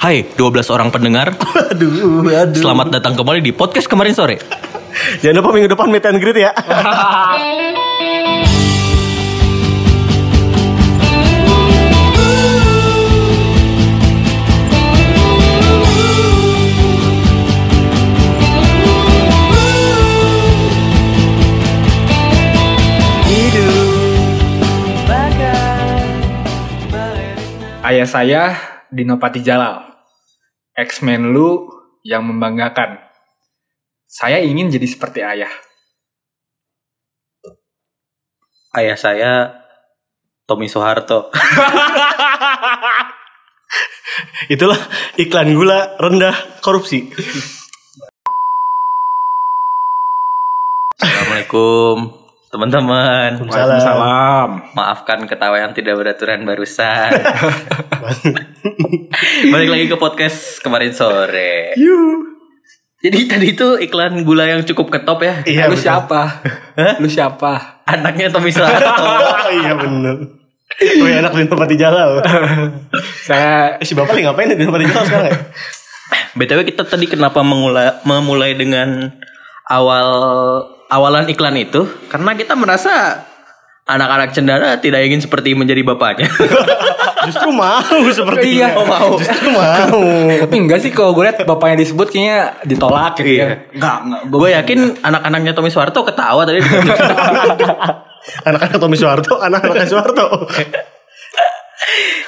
Hai 12 orang pendengar Aduh, aduh. Selamat datang kembali di podcast kemarin sore Jangan lupa minggu depan meet and greet ya. Ayah saya Dinopati Jalal. X-Men lu yang membanggakan. Saya ingin jadi seperti ayah. Ayah saya Tommy Soeharto Itulah iklan gula rendah korupsi. Assalamualaikum teman-teman Waalaikumsalam. Maafkan ketawa yang tidak beraturan barusan Balik lagi ke podcast kemarin sore Jadi tadi itu iklan gula yang cukup ketop ya Iya, lu betul. siapa? Lu siapa? Anaknya Tommy Soeharto Oh, iya bener. Wih anak di Dinopati Jalal. Saya Eh, si bapak lagi ngapain di Dinopati Jalal sekarang ya? BTW kita tadi kenapa memulai, memulai dengan awal awalan iklan itu karena kita merasa anak-anak cendana tidak ingin seperti menjadi bapaknya. Justru mau seperti Iya, mau. Justru mau. tapi enggak sih kalau gue lihat bapaknya disebut kayaknya ditolak gitu Iya. ya. Enggak, enggak. Gue yakin anak-anaknya Tommy Soeharto ketawa tadi. Anak-anak Tommy Soeharto, anak-anak Soeharto.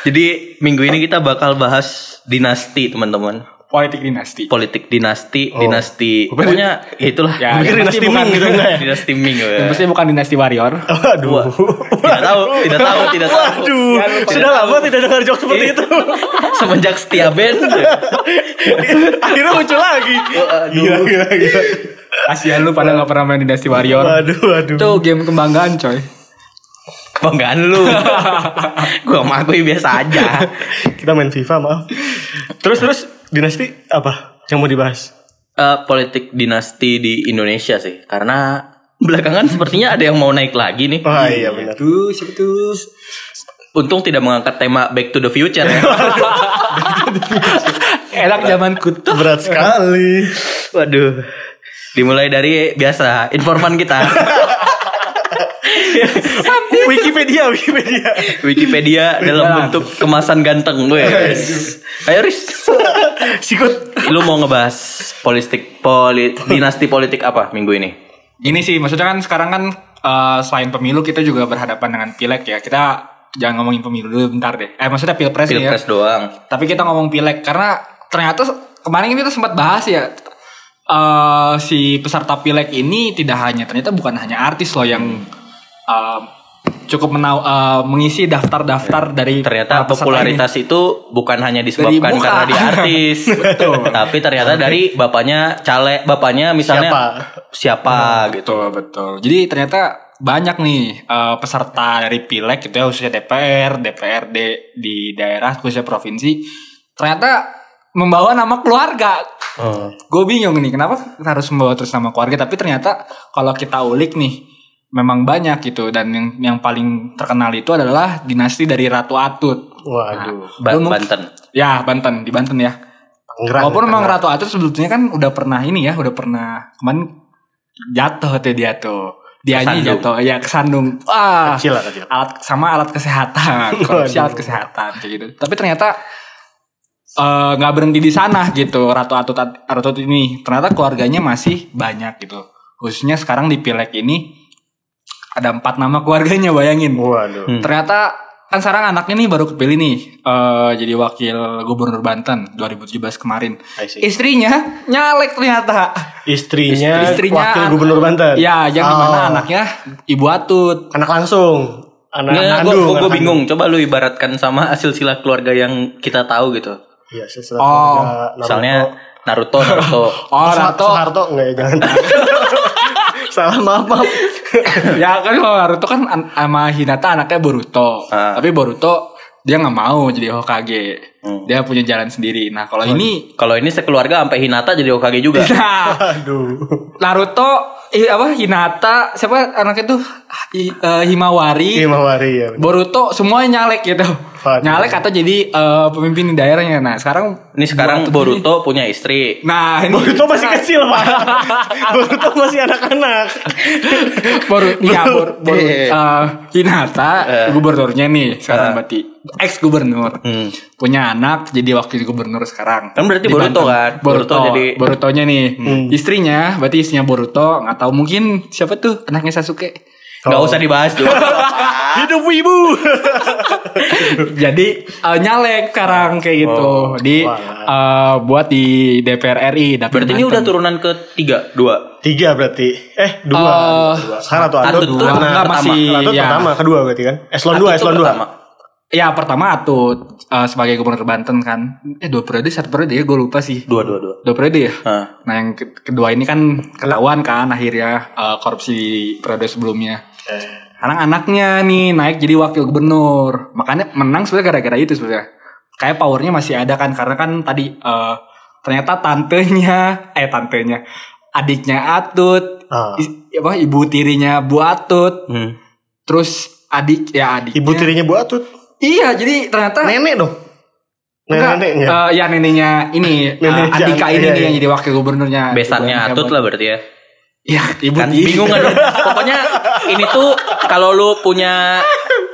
Jadi minggu ini kita bakal bahas dinasti teman-teman. Politik dinasti. Politik dinasti, Oh. dinasti. Pokoknya ya itulah. Ya, dinasti bukan Ming gitu enggak ya? dinasti Ming. ya. Pasti bukan dinasti warrior. Waduh. Tidak tahu, tidak tahu, tidak tahu. Waduh, sudah lama tidak dengar jokes seperti itu. Semenjak setia band. Akhirnya muncul lagi. Gila, gila, gila. Kasihan lu pada nggak pernah main dinasti warrior. Waduh, waduh. Itu game kebanggaan coy. Kebanggaan lu. Gua mengakui biasa aja. Kita main FIFA, maaf. Terus terus dinasti apa yang mau dibahas? Eh, politik dinasti di Indonesia sih. Karena belakangan sepertinya ada yang mau naik lagi nih. Wah, iya benar. Tuh, siapa tuh? Untung tidak mengangkat tema Back to the Future ya. Enak zaman kutu. Berat sekali. Waduh. Dimulai dari biasa informan kita. Wikipedia, Wikipedia. Wikipedia dalam bentuk kemasan ganteng gue. Ayo Riz. Sikut. Lu mau ngebahas politik polit dinasti politik apa minggu ini? Gini sih, maksudnya kan sekarang kan eh, selain pemilu kita juga berhadapan dengan pileg ya. Kita jangan ngomongin pemilu dulu bentar deh. Eh maksudnya pilpres, nih ya. Pilpres doang. Tapi kita ngomong pileg karena ternyata kemarin kita sempat bahas ya. eh si peserta pileg ini tidak hanya ternyata bukan hanya artis loh yang eh, cukup menau, eh, mengisi daftar-daftar dari Ternyata popularitas itu bukan hanya disebabkan karena dia artis. Betul. Tapi ternyata dari bapaknya caleg, bapaknya misalnya Siapa? siapa ini. gitu. Betul betul. Jadi ternyata banyak nih eh, peserta dari pileg gitu ya khususnya DPR, DPRD di daerah khususnya provinsi ternyata membawa nama keluarga. Oh. Gue bingung nih kenapa harus membawa terus nama keluarga tapi ternyata kalau kita ulik nih memang banyak gitu dan yang yang paling terkenal itu adalah dinasti dari Ratu Atut. Waduh. Ba- Lu- Banten. Ya Banten di Banten ya. Tangerang. Walaupun memang. Ratu Atut sebetulnya kan udah pernah ini ya, udah pernah kemarin jatuh tuh dia tuh. Dianya Kesandung. jatuh, ya kesandung. Wah, kecil lah kecil. alat sama alat kesehatan, korupsi alat kesehatan kayak gitu. Tapi ternyata eh, nggak berhenti di sana gitu Ratu Atut Ratu Atut ini. Ternyata keluarganya masih banyak gitu. Khususnya sekarang di Pileg ini ada empat nama keluarganya bayangin. Waduh. Hmm. Ternyata kan sekarang anaknya nih baru kepilih nih eh, jadi wakil gubernur Banten 2017 kemarin. Istrinya nyalek ternyata. Istrinya, Istrinya wakil gubernur Banten. Ya, yang Oh. di mana anaknya Ibu Atut. Anak langsung. Anak Nggak, gue kandung. gue anak bingung. Coba lu ibaratkan sama hasil sila keluarga yang kita tahu gitu. Iya, sesuatu. Oh, Misalnya Naruto, Naruto. Oh. Naruto. Soeharto enggak ya, jangan. Salah maaf, maaf. ya kan kalau Naruto kan an- sama Hinata anaknya Boruto. Ah. Tapi Boruto dia nggak mau jadi Hokage. Hmm. Dia punya jalan sendiri. Nah, kalau ini Kalau ini sekeluarga sampai Hinata jadi Hokage juga. nah, Aduh. Naruto eh, apa Hinata siapa anaknya tuh Hi- eh, Himawari Himawari ya. Boruto semuanya nyalek gitu Waduh. nyalek atau jadi eh, pemimpin di daerahnya. Nah sekarang Ini sekarang Boruto punya istri. Nah ini Boruto masih kecil pak Boruto masih anak-anak Boru, iya, Bor, Boru, Iya. eh, Hinata, gubernurnya nih sekarang berarti ex gubernur, Hmm. Punya anak jadi wakil gubernur sekarang. Kan berarti Di Boruto Banten. kan? Boruto, Boruto jadi- Borutonya nih, istrinya, berarti istrinya Boruto, nggak tahu mungkin siapa tuh anaknya Sasuke. Gak usah dibahas dulu. Hidup ibu jadi eh, nyalek sekarang kayak gitu, Oh, di wah. eh, buat di DPR RI. Dapil Berarti ini Banten. udah turunan ke tiga, dua. Tiga berarti Eh dua, Eh, dua. Sekarang tuh Atut Atut tuh Nah, enggak, masih, Atut ya. pertama Kedua berarti kan Eslon Atut dua tuh Eslon dua pertama. Ya pertama Atut eh, sebagai gubernur Banten kan, eh dua periode satu periode ya gue lupa sih. Dua, dua, dua. Dua periode ya? Hah. Nah yang ke- kedua ini kan ketahuan kan akhirnya eh, korupsi di periode sebelumnya. Sekarang anaknya nih naik jadi wakil gubernur. Makanya menang sebenarnya gara-gara itu sebenarnya. Kayak powernya masih ada kan karena kan tadi eh, ternyata tantenya eh tantenya adiknya Atut, is- apa ibu tirinya Bu Atut, Hmm. terus adik ya adiknya. Ibu tirinya Bu Atut Iya, jadi ternyata Nenek dong Neneknya eh, ya neneknya ini eh, Nenek Andika Jan- ini iya, nih iya. yang jadi wakil gubernurnya. Besannya Ibu yang Atut lah berarti ya. Ya, ibu Kan tiri. bingung kan. Pokoknya ini tuh kalau lu punya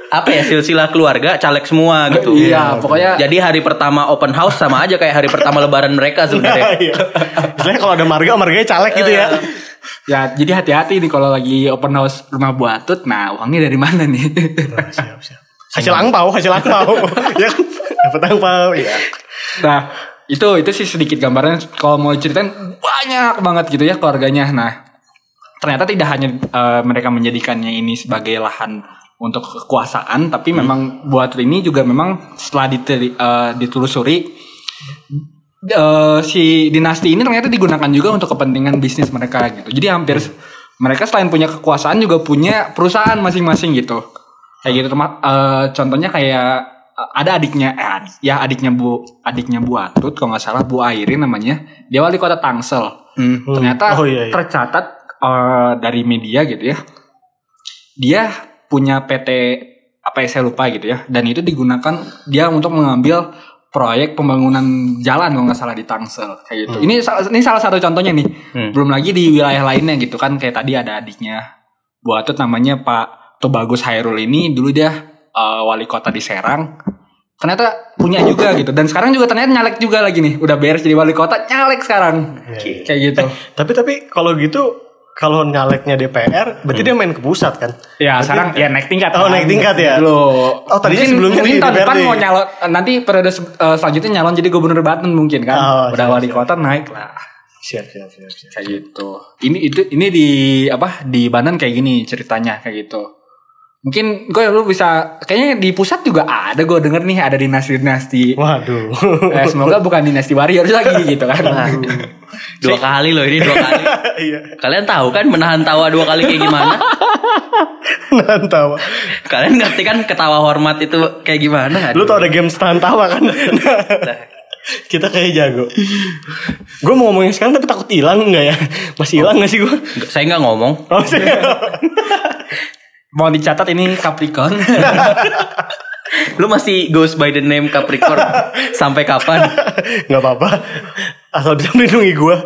apa ya silsilah keluarga caleg semua gitu. Iya, pokoknya Jadi hari pertama open house sama aja kayak hari pertama lebaran mereka sebenarnya. Iya Misalnya kalau ada marga Marganya caleg gitu ya ya jadi hati-hati nih kalau lagi open house rumah Bu Atut. Nah, uangnya dari mana nih? Siap siap Hasil angpau Hasil angpau Ya kan Dapat angpau ya. nah, itu itu sih sedikit gambaran kalau mau ceritain banyak banget gitu ya keluarganya. Nah, ternyata tidak hanya eh, mereka menjadikannya ini sebagai lahan untuk kekuasaan, tapi memang buat ini juga memang setelah diteli- eh, ditelusuri eh, si dinasti ini ternyata digunakan juga untuk kepentingan bisnis mereka gitu. Jadi hampir mereka selain punya kekuasaan juga punya perusahaan masing-masing gitu. Kayak gitu eh, contohnya kayak eh, ada adiknya eh, adik- ya adiknya Bu adiknya Bu Atut kalau nggak salah Bu Airin namanya. Dia wali kota Tangsel. Hmm. Ternyata Oh, iya, iya. tercatat eh, dari media gitu ya. Dia punya PT apa ya saya lupa gitu ya. Dan itu digunakan dia untuk mengambil proyek pembangunan jalan kalau nggak salah di Tangsel kayak gitu. Ini salah ini salah satu contohnya nih. Hmm. Belum lagi di wilayah lainnya gitu kan kayak tadi ada adiknya Bu Atut namanya Pak Tobagus Hairul ini dulu dia eh, wali kota di Serang. Ternyata punya juga gitu dan sekarang juga ternyata nyalek juga lagi nih. Udah beres jadi wali kota nyalek sekarang. Kayak gitu. Tapi tapi kalau gitu Kalau nyaleknya DPR Berarti dia main ke pusat kan Ya Berarti- sekarang ya naik tingkat. Oh, kan. naik tingkat ya? Dulu. Oh, tadinya Mungkin- sebelumnya mungkin di tahun depan mau nyalon nanti periode se- eh, selanjutnya nyalon jadi gubernur Banten mungkin kan. Oh, Udah siap, wali siap. kota naik lah. Siap siap siap, siap. Kayak gitu. Ini itu ini di apa di Banten kayak gini ceritanya kayak gitu. Mungkin gue lu bisa kayaknya di pusat juga ada gue denger nih ada dinasti-dinasti. Waduh Eh, semoga bukan dinasti warriors lagi gitu kan. Dua kali loh ini dua kali. Iya Kalian tahu kan menahan tawa dua kali kayak gimana? Nantau Kalian ngerti kan ketawa hormat itu kayak gimana? Lu tau ada game tahan tawa kan Nah, Kita kayak jago Gue mau ngomongin sekarang tapi takut hilang nggak ya Masih hilang gak sih gue Nggak, Saya nggak ngomong. Oh, sih. Mau dicatat ini Capricorn. Lu masih goes by the name Capricorn sampai kapan? Gak apa-apa Asal bisa melindungi gue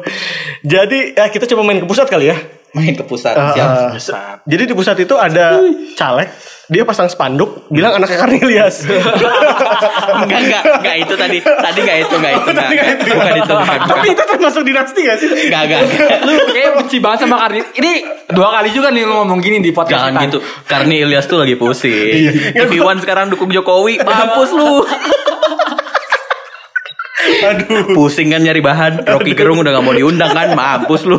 Jadi ya kita coba main ke pusat kali ya Main ke pusat. Uh, Siap. uh, se- Jadi di pusat itu ada caleg Dia pasang spanduk Bilang anaknya Karnilias enggak enggak enggak itu tadi. Tadi enggak itu enggak itu. Enggak, Tadi nggak itu. Bukan itu bukan. bukan. Tapi itu termasuk dinasti gak sih? Enggak enggak. enggak. lu kayak benci banget sama Karni. Ini dua kali juga nih lu ngomong gini di podcast Jangan kita. gitu. Ilyas tuh lagi pusing. TV One sekarang dukung Jokowi, mampus lu. Aduh Pusing kan nyari bahan. Rocky Gerung udah gak mau diundang kan, mampus lu.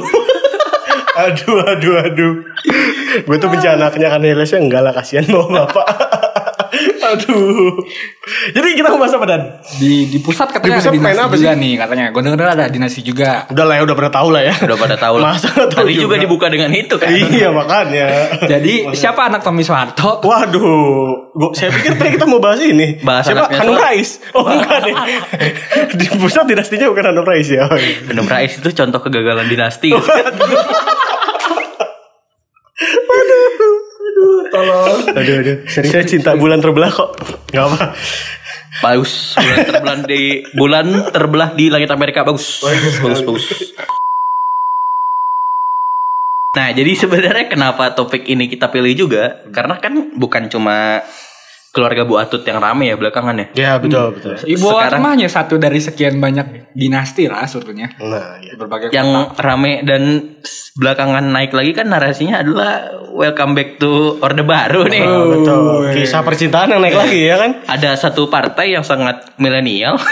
Aduh aduh aduh. Gue tuh benci anaknya Karniliasnya enggak lah kasihan bawa bapak Aduh Jadi kita mau bahas apa Dan? Di di pusat katanya Di pusat ada dinasti apa juga nih katanya. Gue denger ada dinasti juga. Udah lah ya udah pada tahu lah ya Udah pada tahu lah. Masa tahu Tadi juga juga? dibuka dengan itu kan. Iya makanya Jadi siapa anak Tommy Soeharto? Waduh, gua, saya pikir tadi kita mau bahas ini. Bahas Siapa? Hanum. Rais. Oh enggak deh. Di pusat dinastinya bukan Hanum Rais ya. Oh, iya. Benem Rais itu contoh kegagalan dinasti. Tolong. Aduh, aduh. Saya cinta bulan terbelah kok. Gak apa. Bagus. Bulan terbelah di bulan terbelah di langit Amerika bagus. Bagus bagus. Nah, jadi sebenarnya kenapa topik ini kita pilih juga? Karena kan bukan cuma keluarga Bu Atut yang rame ya belakangan ya. Ya betul betul. Ibu Sekarang- Atma hanya satu dari sekian banyak dinasti lah sebetulnya. Nah, ya. Berbagai Yang rame dan belakangan naik lagi kan narasinya adalah welcome back to Orde Baru nih. Oh, betul. Kisah percintaan yang naik lagi ya kan? Ada satu partai yang sangat milenial.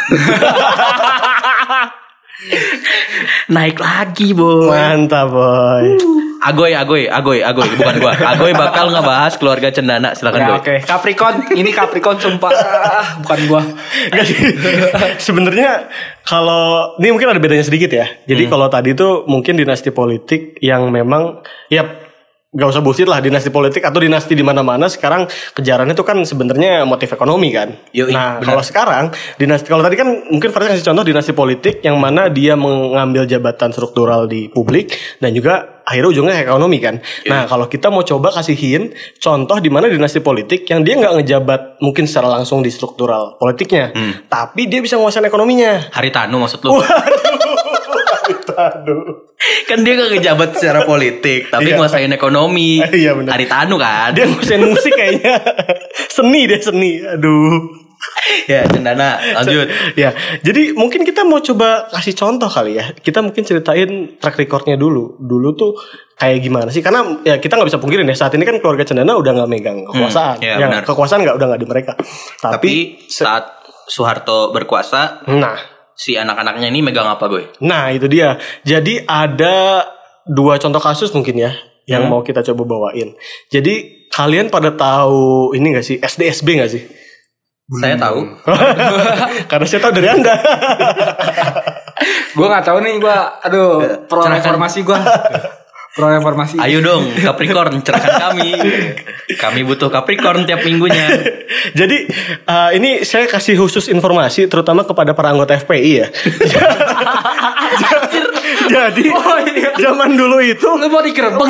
naik lagi, Boy. Mantap boy. Agoy, Agoy, Agoy, Agoy, bukan gua. Agoy bakal ngebahas keluarga cendana, silakan Ya. Oke, Capricorn. Ini Capricorn sumpah. Ah, bukan gua. Sebenarnya kalau ini mungkin ada bedanya sedikit ya. Jadi kalau tadi itu mungkin dinasti politik yang memang ya nggak usah bullshit lah dinasti politik atau dinasti di mana-mana sekarang kejarannya itu kan sebenarnya motif ekonomi kan. Yoi, nah benar. kalau sekarang dinasti kalau tadi kan mungkin Faris kasih contoh dinasti politik yang mana dia mengambil jabatan struktural di publik dan juga akhirnya ujungnya ekonomi kan. Nah kalau kita mau coba kasihin contoh di mana dinasti politik yang dia nggak ngejabat mungkin secara langsung di struktural politiknya, tapi dia bisa menguasai ekonominya. Haritanu maksud lu? Kan dia gak ngejabat secara politik, tapi Iya. nguasain ekonomi. Iya, benar. Haritanu kan. Dia nguasain musik kayaknya. seni dia seni. Aduh. Ya, cendana, lanjut. ya, jadi mungkin kita mau coba kasih contoh kali ya. Kita mungkin ceritain track recordnya dulu. Dulu tuh kayak gimana sih? Karena ya kita nggak bisa pungkirin ya saat ini kan keluarga Cendana udah nggak megang kekuasaan. iya, ya, benar. kekuasaan nggak udah nggak di mereka. Tapi Tapi, saat Soeharto berkuasa, nah, si anak-anaknya ini megang apa, Boy? nah itu dia. Jadi ada dua contoh kasus mungkin ya yang mau kita coba bawain. Jadi kalian pada tahu ini gak sih SDSB gak sih? Saya tahu. Karena saya tahu dari anda. Gua nggak tahu nih gua. Aduh, pro Cerahkan. reformasi gua. Pro reformasi. Ayo dong, Capricorn, cerahkan kami. Kami butuh Capricorn tiap minggunya. Jadi eh, ini saya kasih khusus informasi terutama kepada para anggota FPI ya. Jadi zaman dulu itu Lu mau digerebek?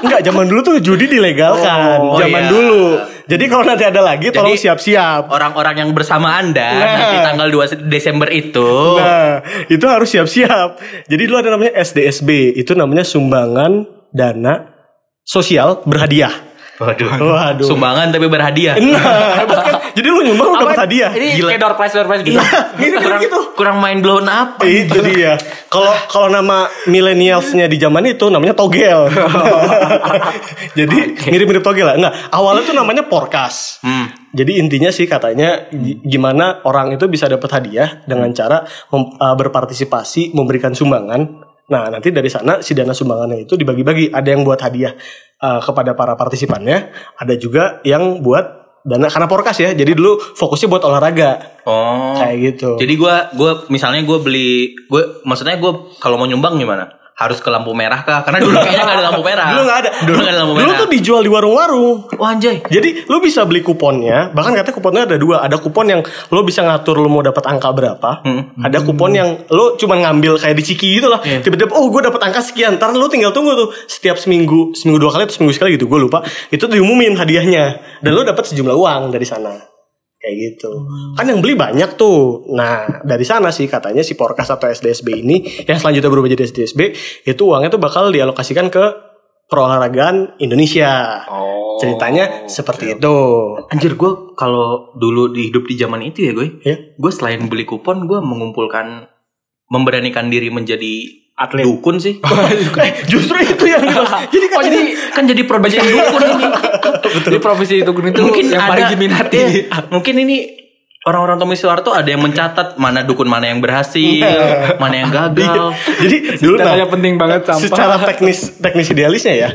enggak zaman dulu tuh judi dilegalkan. Oh, zaman iya. dulu. Jadi kalau nanti ada lagi tolong Jadi- siap-siap. Orang-orang yang bersama Anda Nah. nanti tanggal 2 Desember itu Nah, itu harus siap-siap. Jadi dulu ada namanya SDSB, itu namanya sumbangan dana sosial berhadiah. Waduh. Waduh. Sumbangan tapi berhadiah. Nah, hebat kan? Jadi lu nyumbang lu dapat hadiah. Ini Gila. kayak door prize door prize gitu. Gitu, kurang, gitu. kurang main blown apa? itu dia. Kalau kalau nama milenialsnya di zaman itu namanya togel. Jadi mirip-mirip togel lah. Enggak, awalnya tuh namanya porkas. Hmm. Jadi intinya sih katanya gi- gimana orang itu bisa dapat hadiah dengan cara mem- uh, berpartisipasi memberikan sumbangan. Nah nanti dari sana si dana sumbangannya itu dibagi-bagi. Ada yang buat hadiah uh, kepada para partisipannya, ada juga yang buat dana karena porkas ya. Jadi dulu fokusnya buat olahraga Oh. kayak gitu. Jadi gua gua misalnya gua beli gua maksudnya gua kalau mau nyumbang gimana? Harus ke lampu merah kah? Karena dulu kayaknya nggak ada lampu merah. dulu nggak ada. Dulu nggak ada lampu Dulu merah. tuh dijual di warung-warung. Wah anjay. Jadi lu bisa beli kuponnya, bahkan katanya kuponnya ada dua. Ada kupon yang lu bisa ngatur lu mau dapat angka berapa. Hmm. Ada kupon yang lu cuman ngambil kayak di Ciki gitu lah. Iya. Tiba-tiba oh gue dapat angka sekian. Ntar lu tinggal tunggu tuh setiap seminggu, seminggu dua kali atau seminggu sekali gitu. Gue lupa. Itu diumumin hadiahnya dan lu dapat sejumlah uang dari sana. Kayak gitu. Hmm. Kan yang beli banyak tuh. Nah, dari sana sih katanya si Porkas atau SDSB ini yang selanjutnya berubah jadi SDSB, itu uangnya tuh bakal dialokasikan ke perolahragaan Indonesia. Oh. Ceritanya seperti itu. Anjir gue kalau dulu di hidup di zaman itu ya gue, Ya. gue selain beli kupon gue mengumpulkan memberanikan diri menjadi Atlet. dukun sih. Eh, justru itu yang. Jadi kan Oh jadi kan jadi profesi dukun ini. Di profesi itu itu mungkin yang paling ada diminati. iya, mungkin ini orang-orang Tommy Soeharto ada yang mencatat mana dukun mana yang berhasil, mana yang gagal. Jadi dulu nah, penting banget sampah. secara teknis teknis idealisnya ya,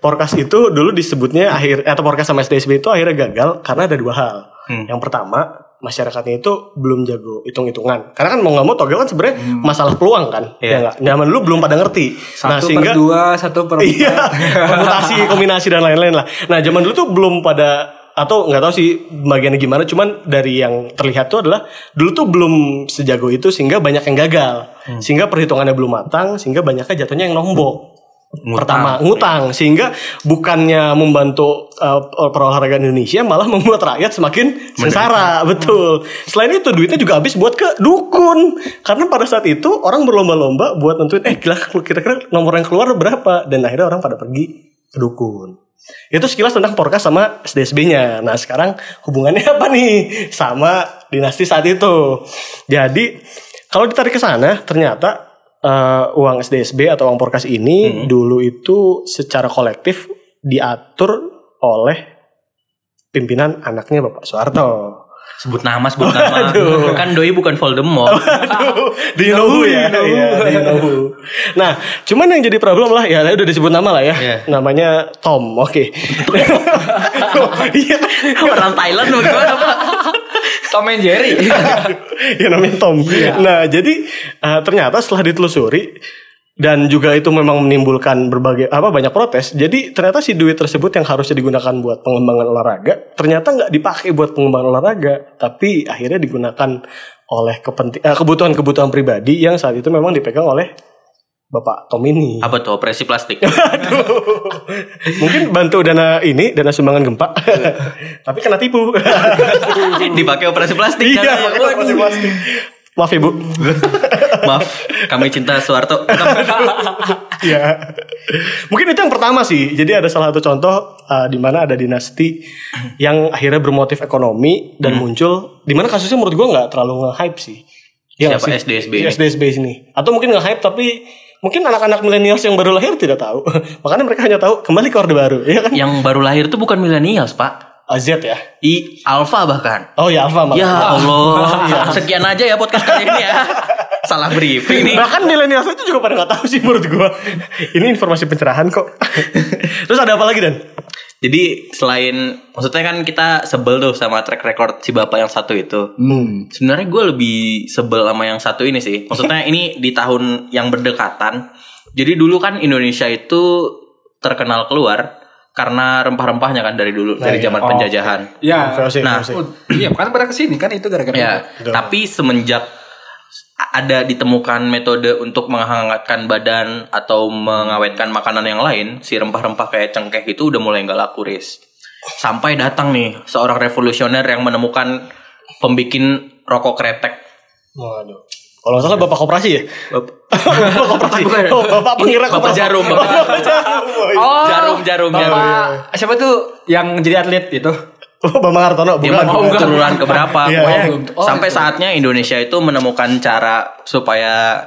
Porkas itu dulu disebutnya akhir atau Porkas sama SDSB itu akhirnya gagal karena ada dua hal. Hmm. Yang pertama, masyarakatnya itu belum jago hitung-hitungan. Karena kan mau nggak mau togel kan sebenarnya masalah peluang kan. Iya. Ya? Zaman dulu belum pada ngerti. Satu per dua, satu per Iya, permutasi, kombinasi dan lain-lain lah. Nah, zaman dulu tuh belum pada atau nggak tahu sih bagiannya gimana, cuman dari yang terlihat tuh adalah dulu tuh belum sejago itu sehingga banyak yang gagal, sehingga perhitungannya belum matang, sehingga banyaknya jatuhnya yang nombok. Ngutang. pertama ngutang. Sehingga bukannya membantu uh, perolahragaan Indonesia malah membuat rakyat semakin sengsara. Betul. Selain itu duitnya juga habis buat ke dukun. Karena pada saat itu orang berlomba-lomba buat nentuin eh gila kira-kira nomor yang keluar berapa? Dan akhirnya orang pada pergi ke dukun. Itu sekilas tentang Porkas sama SDSB-nya. Nah sekarang hubungannya apa nih? Sama dinasti saat itu? Jadi kalau ditarik ke sana ternyata eh, uang SDSB atau uang Porkas ini dulu itu secara kolektif diatur oleh pimpinan anaknya Bapak Soeharto. Sebut nama, sebut nama. Kan doi bukan Voldemort. Aduh, do you know who ya? Iya, do you know who. Nah, cuman yang jadi problem lah ya, udah disebut nama lah ya. Iya. Namanya Tom. Oke. Iya. Orang Thailand bagaimana Pak? Tom and Jerry. ya namanya Tom. Nah, jadi eh, ternyata setelah ditelusuri dan juga itu memang menimbulkan berbagai apa banyak protes. Jadi ternyata si duit tersebut yang harusnya digunakan buat pengembangan olahraga ternyata nggak dipakai buat pengembangan olahraga, tapi akhirnya digunakan oleh kepenting eh, kebutuhan-kebutuhan pribadi yang saat itu memang dipegang oleh Bapak Tom ini. Apa tuh operasi plastik? Mungkin bantu dana ini, dana sumbangan gempa. tapi kena tipu. Dipakai operasi plastik. Iya, pakai operasi plastik. Maaf ibu. Maaf, kami cinta Soeharto. Ya. Mungkin itu yang pertama sih. Jadi ada salah satu contoh uh, di mana ada dinasti yang akhirnya bermotif ekonomi dan muncul di mana kasusnya menurut gua nggak terlalu nge-hype sih. Nggak Siapa sih? SDSB ini? SDSB sini. Atau mungkin nge-hype tapi mungkin anak-anak milenials yang baru lahir tidak tahu. Makanya mereka hanya tahu kembali ke Orde Baru, ya kan? Yang baru lahir tuh bukan millennials, Pak. AZ ya. I Alpha bahkan. Oh ya Alfa malah. Ya Allah. Sekian aja ya podcast kali ini ya. Salah briefing nih. Bahkan milenials itu juga pada nggak tahu sih menurut gua. Ini informasi pencerahan kok. Terus ada apa lagi dan? Jadi selain maksudnya kan kita sebel tuh sama track record si bapak yang satu itu. Hmm. Sebenarnya gue lebih sebel sama yang satu ini sih. Maksudnya ini di tahun yang berdekatan. Jadi dulu kan Indonesia itu terkenal keluar karena rempah-rempahnya kan dari dulu dari iya. zaman Oh, penjajahan. Ya. Nah, VOC. Oh, iya, kan pada ke sini kan itu gara-gara Ya, itu. tapi semenjak ada ditemukan metode untuk menghangatkan badan atau mengawetkan makanan yang lain, si rempah-rempah kayak cengkeh itu udah mulai nggak laku, Riz. Sampai datang nih seorang revolusioner yang menemukan pembikin rokok kretek. Waduh. Kalau salah bapak koperasi ya? Bap- bapak koperasi. Oh, bapak pengira Bapak koperasi. jarum, bapak jarum. Oh, Jarum, jarum, Bapak, jarum. Siapa tuh yang jadi atlet itu? Oh, Bambang Hartono bukan. keturunan keberapa? Iya. Pokoknya Oh, sampai itu. saatnya Indonesia itu menemukan cara supaya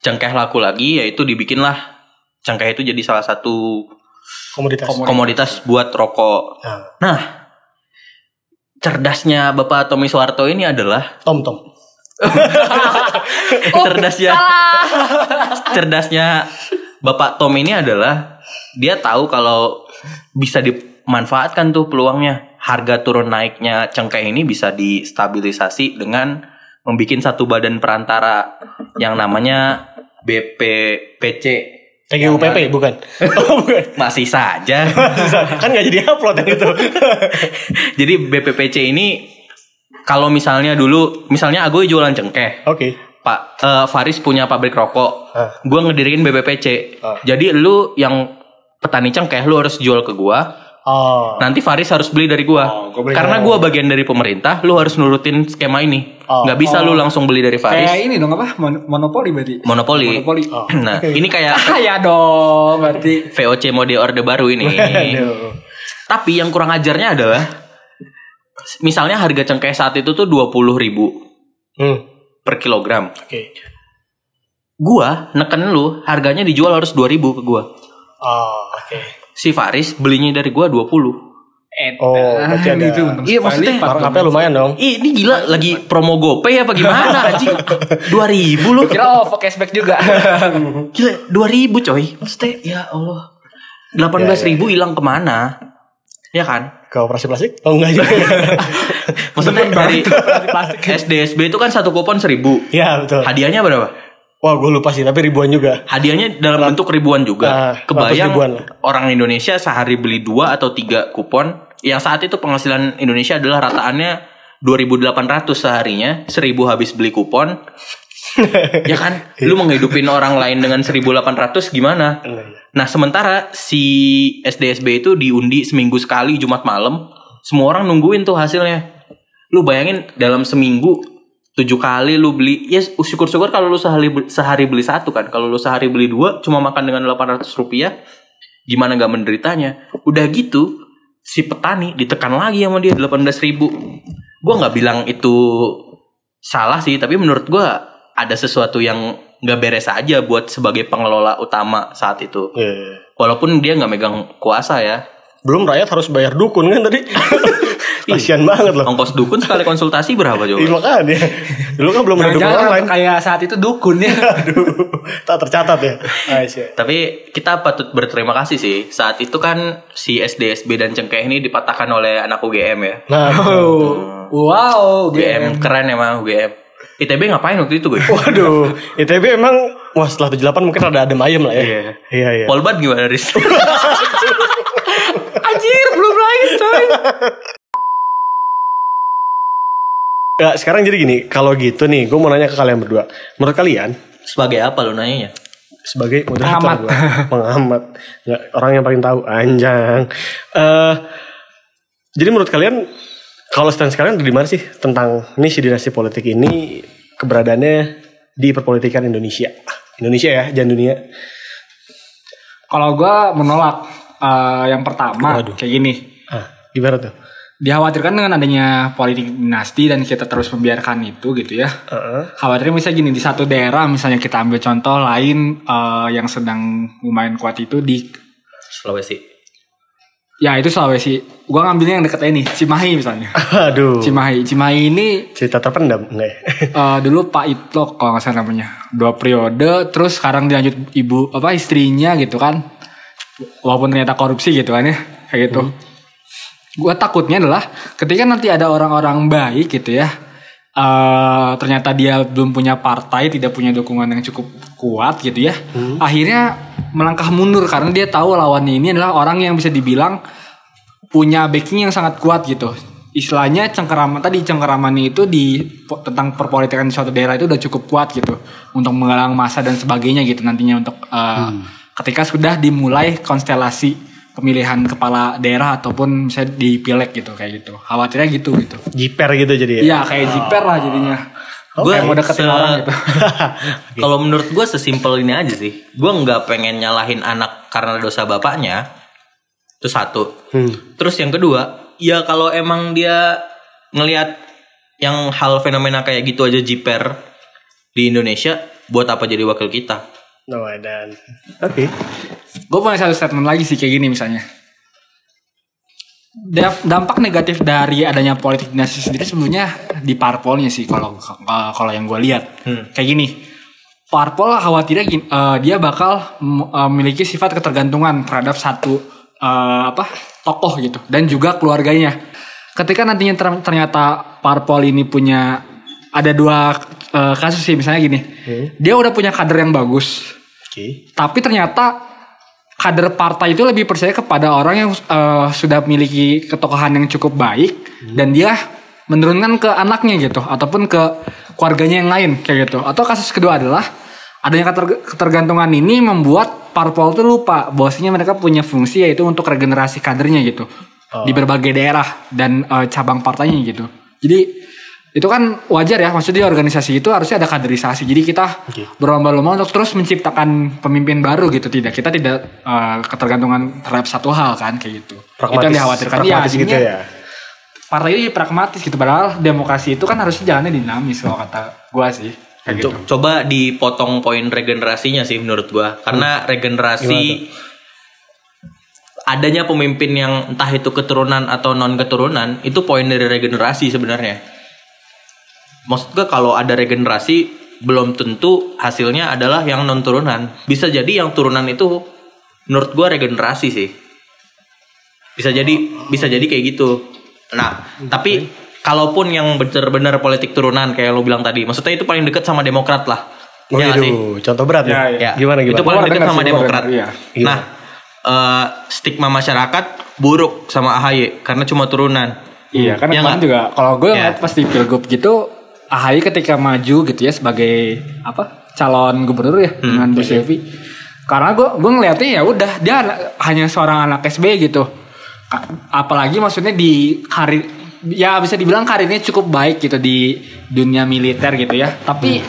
cengkeh laku lagi, yaitu dibikinlah cengkeh itu jadi salah satu Komoditas. komoditas buat rokok. Nah, Nah, cerdasnya Bapak Tommy Soeharto ini adalah Tom Tom. cerdasnya cerdasnya Bapak Tom ini adalah dia tahu kalau bisa dimanfaatkan tuh peluangnya. Harga turun naiknya cengkeh ini bisa distabilisasi dengan membuat satu badan perantara yang namanya BPPC. TGUPP bukan? Oh, bukan. Masih saja. kan nggak jadi upload yang itu. Jadi BPPC ini kalau misalnya dulu misalnya Agoy jualan cengkeh, Oke. Pak eh, Faris punya pabrik rokok, Ah. gua ngediriin BPPC. Ah. Jadi lu yang petani cengkeh lu harus jual ke gua, Oh. nanti Faris harus beli dari gua. Oh, gua beli. Karena gua bagian dari pemerintah, lu harus nurutin skema ini. Oh. Nggak bisa lu langsung beli dari Faris. Kayak ini dong apa? Mon- monopoli berarti. Monopoli. Monopoli. Oh. Nah, ini kayak Kaya dong berarti. VOC mode orde baru ini. Aduh. Tapi yang kurang ajarnya adalah misalnya harga cengkeh saat itu tuh 20.000 ribu Hmm. per kilogram. Oke. Gua neken lu harganya dijual harus 2000 ke gua. Oh, oke. Si Faris belinya dari gua 20. Eh, Oh, berarti ada- itu untung Iya, sekali maksudnya. Markupnya lumayan dong. Ih, ini gila lagi promo GoPay apa gimana anjing? 2000 lu. Kira oh cashback juga. Gila, 2000 coy. Maksudnya ya Allah. 18.000 hilang ke mana? Ya kan? Ke operasi plastik? Oh enggak juga. Maksudnya dari SDSB itu kan satu kupon 1000. Iya betul. Hadiahnya berapa? Wah gue lupa sih tapi ribuan juga. Hadiahnya dalam bentuk ribuan juga. Ah, Kebayang ribuan lah. orang Indonesia sehari beli dua atau tiga kupon. Yang saat itu penghasilan Indonesia adalah rataannya 2.800 seharinya. 1000 habis beli kupon. ya kan? Lu mau ngehidupin orang lain dengan 1800 gimana? Nah, sementara si SDSB itu diundi seminggu sekali Jumat malam, semua orang nungguin tuh hasilnya. Lu bayangin dalam seminggu tujuh kali lu beli, ya syukur-syukur kalau lu sehari sehari beli satu kan. Kalau lu sehari beli dua, cuma makan dengan 800 rupiah, gimana nggak menderitanya? Udah gitu, si petani ditekan lagi sama dia 18 ribu. Gue nggak bilang itu salah sih, tapi menurut gue ada sesuatu yang nggak beres aja buat sebagai pengelola utama saat itu. Iya. Walaupun dia nggak megang kuasa ya. Belum rakyat harus bayar dukun kan tadi. Kasian banget loh. Ongkos dukun sekali konsultasi berapa Iya coba? makanya. Dulu kan belum ada dukun online. kayak saat itu dukun ya. Aduh, tak tercatat ya. Aisyah. Tapi kita patut berterima kasih sih. Saat itu kan si SDSB dan Cengkeh ini dipatahkan oleh anak UGM ya. Nah, Oh, wow, UGM keren emang UGM. ITB ngapain waktu itu gue? waduh, ITB emang wah setelah 78 mungkin ada adem ayem lah ya. Iya. Iya, iya. Polban gimana Riz? Anjir, belum lahir coy. Ya, sekarang jadi gini, kalau gitu nih, gue mau nanya ke kalian berdua. Menurut kalian Sebagai apa lu nanyanya? sebagai moderator Pengamat. gua, pengamat, nggak orang yang paling tahu, anjang. Eh, jadi menurut kalian kalau stance kalian di mana sih tentang ini si dinasti politik ini keberadaannya di perpolitikan Indonesia? Indonesia ya, jangan dunia. Kalau gua menolak eh, yang pertama Waduh. kayak gini. Ah, gimana tuh? Dikhawatirkan dengan adanya politik dinasti dan kita terus membiarkan itu gitu ya. Heeh. Khawatirnya misalnya gini di satu daerah misalnya kita ambil contoh lain eh, yang sedang lumayan kuat itu di Sulawesi. ya itu Sulawesi. Gua ngambilnya yang deket ini Cimahi misalnya. Aduh. Cimahi, Cimahi ini Cerita terpendam enggak ya? eh, dulu Pak Itlo kalau nggak salah namanya dua periode terus sekarang dilanjut ibu apa istrinya gitu kan walaupun ternyata korupsi gitu kan ya kayak gitu gue takutnya adalah ketika nanti ada orang-orang baik gitu ya eh ternyata dia belum punya partai tidak punya dukungan yang cukup kuat gitu ya akhirnya melangkah mundur karena dia tahu lawannya ini adalah orang yang bisa dibilang punya backing yang sangat kuat gitu. Istilahnya cengkeraman tadi cengkeraman itu di tentang perpolitikan di suatu daerah itu udah cukup kuat gitu untuk menggalang masa dan sebagainya gitu nantinya untuk uh, ketika sudah dimulai konstelasi pemilihan kepala daerah ataupun misalnya di pileg gitu kayak gitu. Khawatirnya gitu gitu. Jiper gitu jadi ya. Iya kayak jiper lah jadinya. Gue Kayak mau deketin orang gitu. Kalau menurut gue sesimpel ini aja sih. Gue nggak pengen nyalahin anak karena dosa bapaknya. Itu satu. Hmm. Terus yang kedua, ya kalau emang dia ngelihat yang hal fenomena kayak gitu aja jiper di Indonesia, buat apa jadi wakil kita? No, dan oke. Gue punya satu statement lagi sih kayak gini misalnya. Da- Dampak negatif dari adanya politik dinasti sendiri sebenarnya di parpolnya sih kalau kalau yang gue lihat kayak gini. Parpol khawatirnya gini, uh, dia bakal uh, memiliki sifat ketergantungan terhadap satu uh, apa tokoh gitu dan juga keluarganya. Ketika nantinya ter- ternyata parpol ini punya ada dua uh, kasus sih misalnya gini, dia udah punya kader yang bagus, Oke. tapi ternyata kader partai itu lebih percaya kepada orang yang eh, sudah memiliki ketokohan yang cukup baik dan dia menurunkan ke anaknya gitu ataupun ke keluarganya yang lain kayak gitu. Atau kasus kedua adalah adanya keter- ketergantungan ini membuat parpol itu lupa bahwasanya mereka punya fungsi yaitu untuk regenerasi kadernya gitu di berbagai daerah dan eh, cabang partainya gitu. Jadi itu kan wajar ya maksudnya di organisasi itu harusnya ada kaderisasi. Jadi kita Oke. berlomba-lomba untuk terus menciptakan pemimpin baru gitu. Tidak kita tidak eh, ketergantungan terhadap satu hal kan kayak gitu. Itu yang dikhawatirkan. Ya, pragmatis gitu ya. partai ini pragmatis gitu. Padahal demokrasi itu kan harusnya jalannya dinamis kalau kata gua sih. Kayak gitu. Co- Coba dipotong poin regenerasinya sih menurut gua. Karena regenerasi adanya pemimpin yang entah itu keturunan atau non keturunan itu poin dari regenerasi sebenarnya. Maksud gua kalau ada regenerasi belum tentu hasilnya adalah yang non turunan. Bisa jadi yang turunan itu menurut gua regenerasi sih. Bisa jadi bisa jadi kayak gitu. Nah, tapi kalaupun yang benar-benar politik turunan kayak lo bilang tadi, maksudnya itu paling dekat sama Demokrat lah. Oh, Ya sih? Contoh berat Ya, ya. ya. Gimana Itu gimana? paling Gua dekat sama sih, Demokrat. iya. Nah, eh, stigma masyarakat buruk sama AHY karena cuma turunan. Iya kan Ya kemarin juga kalau gue Ya. ngeliat pas di pilgub gitu AHY ketika maju gitu ya sebagai apa calon gubernur ya dengan Bu Silvi. Karena gue gue ngeliatnya ya udah dia anak- hanya seorang anak SB gitu. Apalagi maksudnya di karir ya bisa dibilang karirnya cukup baik gitu di dunia militer gitu ya. Tapi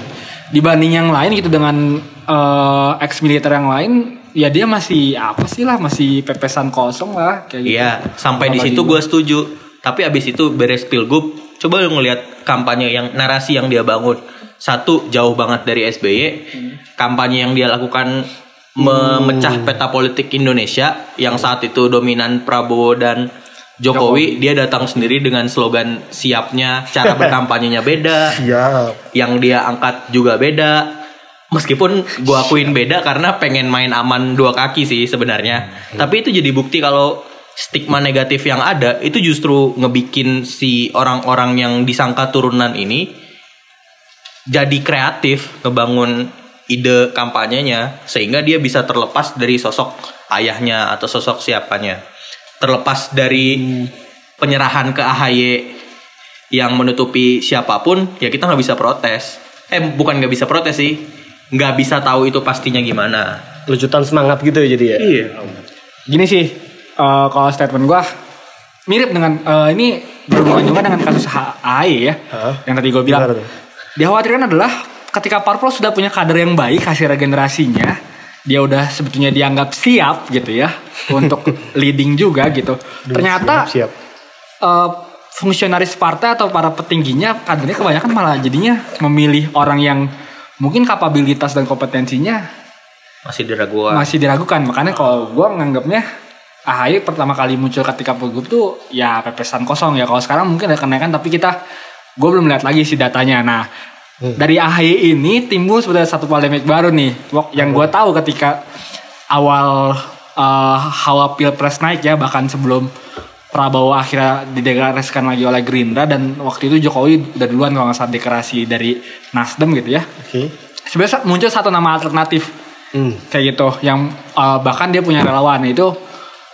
dibanding yang lain gitu dengan eh, ex militer yang lain ya dia masih apa sih lah masih pepesan kosong lah kayak gitu. Iya, sampai di Apalagi situ gua. gue setuju. Tapi abis itu beres pilgub, coba lu ngelihat kampanye yang narasi yang dia bangun. Satu jauh banget dari SBY, kampanye yang dia lakukan memecah peta politik Indonesia yang saat itu dominan Prabowo dan Jokowi, dia datang sendiri dengan slogan siapnya, cara berkampanyenya beda, Siap. yang dia angkat juga beda. Meskipun gua akuin beda karena pengen main aman dua kaki sih sebenarnya. Tapi itu jadi bukti kalau stigma negatif yang ada itu justru ngebikin si orang-orang yang disangka turunan ini jadi kreatif ngebangun ide kampanyenya sehingga dia bisa terlepas dari sosok ayahnya atau sosok siapanya. Terlepas dari penyerahan ke AHY yang menutupi siapa pun ya kita nggak bisa protes. Eh bukan nggak bisa protes sih, nggak bisa tahu itu pastinya gimana. Lucutan semangat gitu ya jadi ya. Iya. Gini sih, eh, kalau statement gua mirip dengan eh, ini berhubungan juga dengan kasus H- AHY ya, Hah? yang tadi gue bilang. Dikhawatirkan adalah ketika Parpol sudah punya kader yang baik hasil regenerasinya, dia udah sebetulnya dianggap siap gitu ya untuk leading juga gitu. Ternyata siap, siap. eh, fungsionaris partai atau para petingginya kadernya kebanyakan malah jadinya memilih orang yang mungkin kapabilitas dan kompetensinya Masih diragukan. masih diragukan makanya kalau gue nganggapnya AHY pertama kali muncul ketika pilgub tuh ya pepesan kosong ya. Kalau sekarang mungkin ada kenaikan tapi kita gue belum lihat lagi sih datanya. Nah dari AHY ini timbul sebenarnya satu polemik baru nih. Yang gue tahu ketika awal eh, hawa pilpres naik ya bahkan sebelum Prabowo akhirnya dideklarasikan lagi oleh Gerindra dan waktu itu Jokowi udah duluan kalau nggak salah deklarasi dari Nasdem gitu ya. Oke. sebenarnya muncul satu nama alternatif Hmm. kayak gitu yang uh, bahkan dia punya relawan itu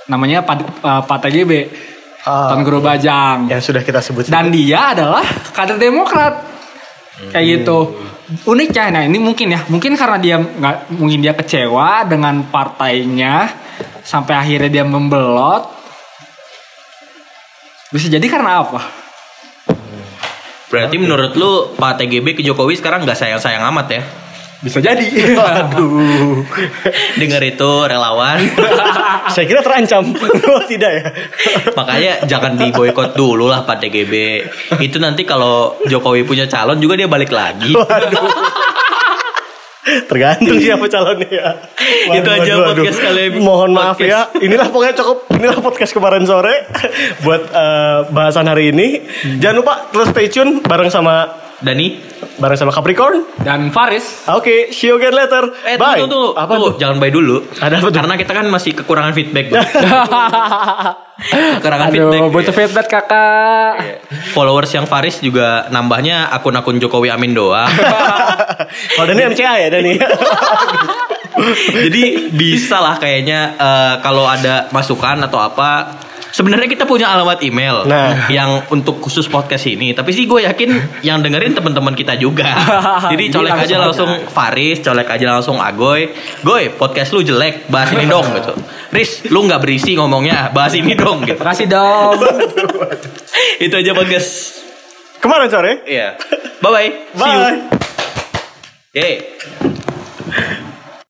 namanya Pak uh, Pak TGB Ah, Tuan Guru Bajang. Yang sudah kita sebut. dan dia adalah kader Demokrat. Kayak gitu. Uniknya nah ini mungkin ya. Mungkin karena dia nggak mungkin dia kecewa dengan partainya sampai akhirnya dia membelot. Bisa jadi karena apa? Berarti menurut lu Pak TGB ke Jokowi sekarang nggak sayang-sayang amat ya? Bisa jadi Aduh. Dengar itu relawan. Saya kira terancam. Oh, tidak ya. Makanya jangan diboykot dulu lah Pak TGB. Itu nanti kalau Jokowi punya calon juga dia balik lagi. Tergantung siapa calonnya ya. Itu aja podcast kali ini. Mohon maaf Podcast. ya. Inilah pokoknya cukup. Inilah podcast kemarin sore buat eh, bahasan hari ini. Jangan lupa terus stay tune bareng sama Dani, bareng sama Capricorn. dan Faris Oke, see you again later. eh Bye. tunggu tunggu, Apa tunggu. tuh? jangan bye dulu. Ada apa tuh? Karena kita kan masih kekurangan feedback. Bang. kekurangan feedback. Aduh, butuh feedback kakak. Followers yang Faris juga nambahnya akun-akun Jokowi Amin doang. Kalau Dani MCA ya Dani. Jadi bisa lah kayaknya eh, kalau ada masukan atau apa. Sebenarnya kita punya alamat email Nah. yang untuk khusus podcast ini. Tapi sih gue yakin yang dengerin teman-teman kita juga. Jadi colek aja langsung Faris, colek aja langsung Agoy. Goy, podcast lu jelek, bahas ini dong gitu. Riz, lu nggak berisi ngomongnya, bahas ini dong gitu. Makasih dong. Itu aja podcast. Kemarin sore. Iya. Bye bye. See you. Bye. Yeay.